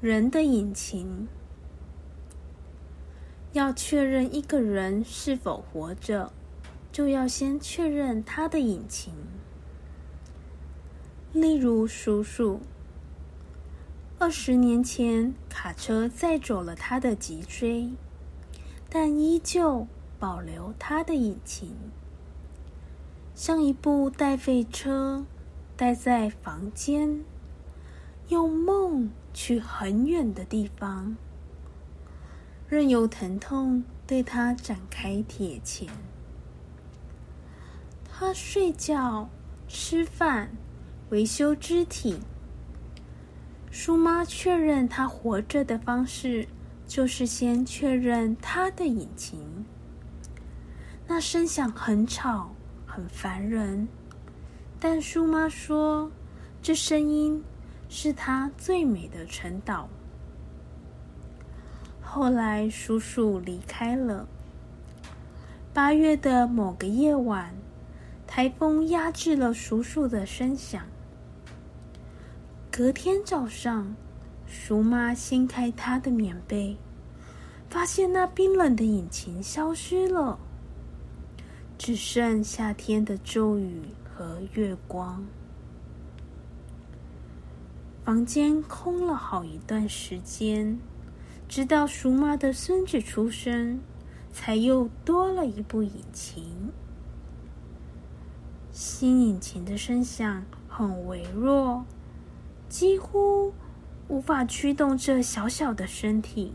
人的引擎。要确认一个人是否活着，就要先确认他的引擎。例如，叔叔，二十年前卡车载走了他的脊椎，但依旧保留他的引擎，像一部待废车，待在房间，用梦去很远的地方。任由疼痛对他展开铁钳，他睡觉、吃饭、维修肢体。苏妈确认他活着的方式，就是先确认他的引擎。那声响很吵，很烦人，但苏妈说，这声音是他最美的晨祷。后来，叔叔离开了。八月的某个夜晚，台风压制了叔叔的声响。隔天早上，叔妈掀开她的棉被，发现那冰冷的引擎消失了，只剩夏天的骤雨和月光。房间空了好一段时间。直到鼠妈的孙子出生，才又多了一部引擎。新引擎的声响很微弱，几乎无法驱动这小小的身体，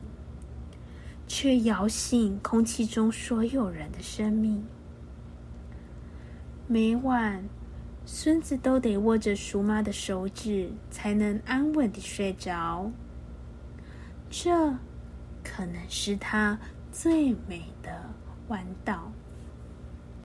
却摇醒空气中所有人的生命。每晚，孙子都得握着鼠妈的手指，才能安稳的睡着。这可能是他最美的弯道。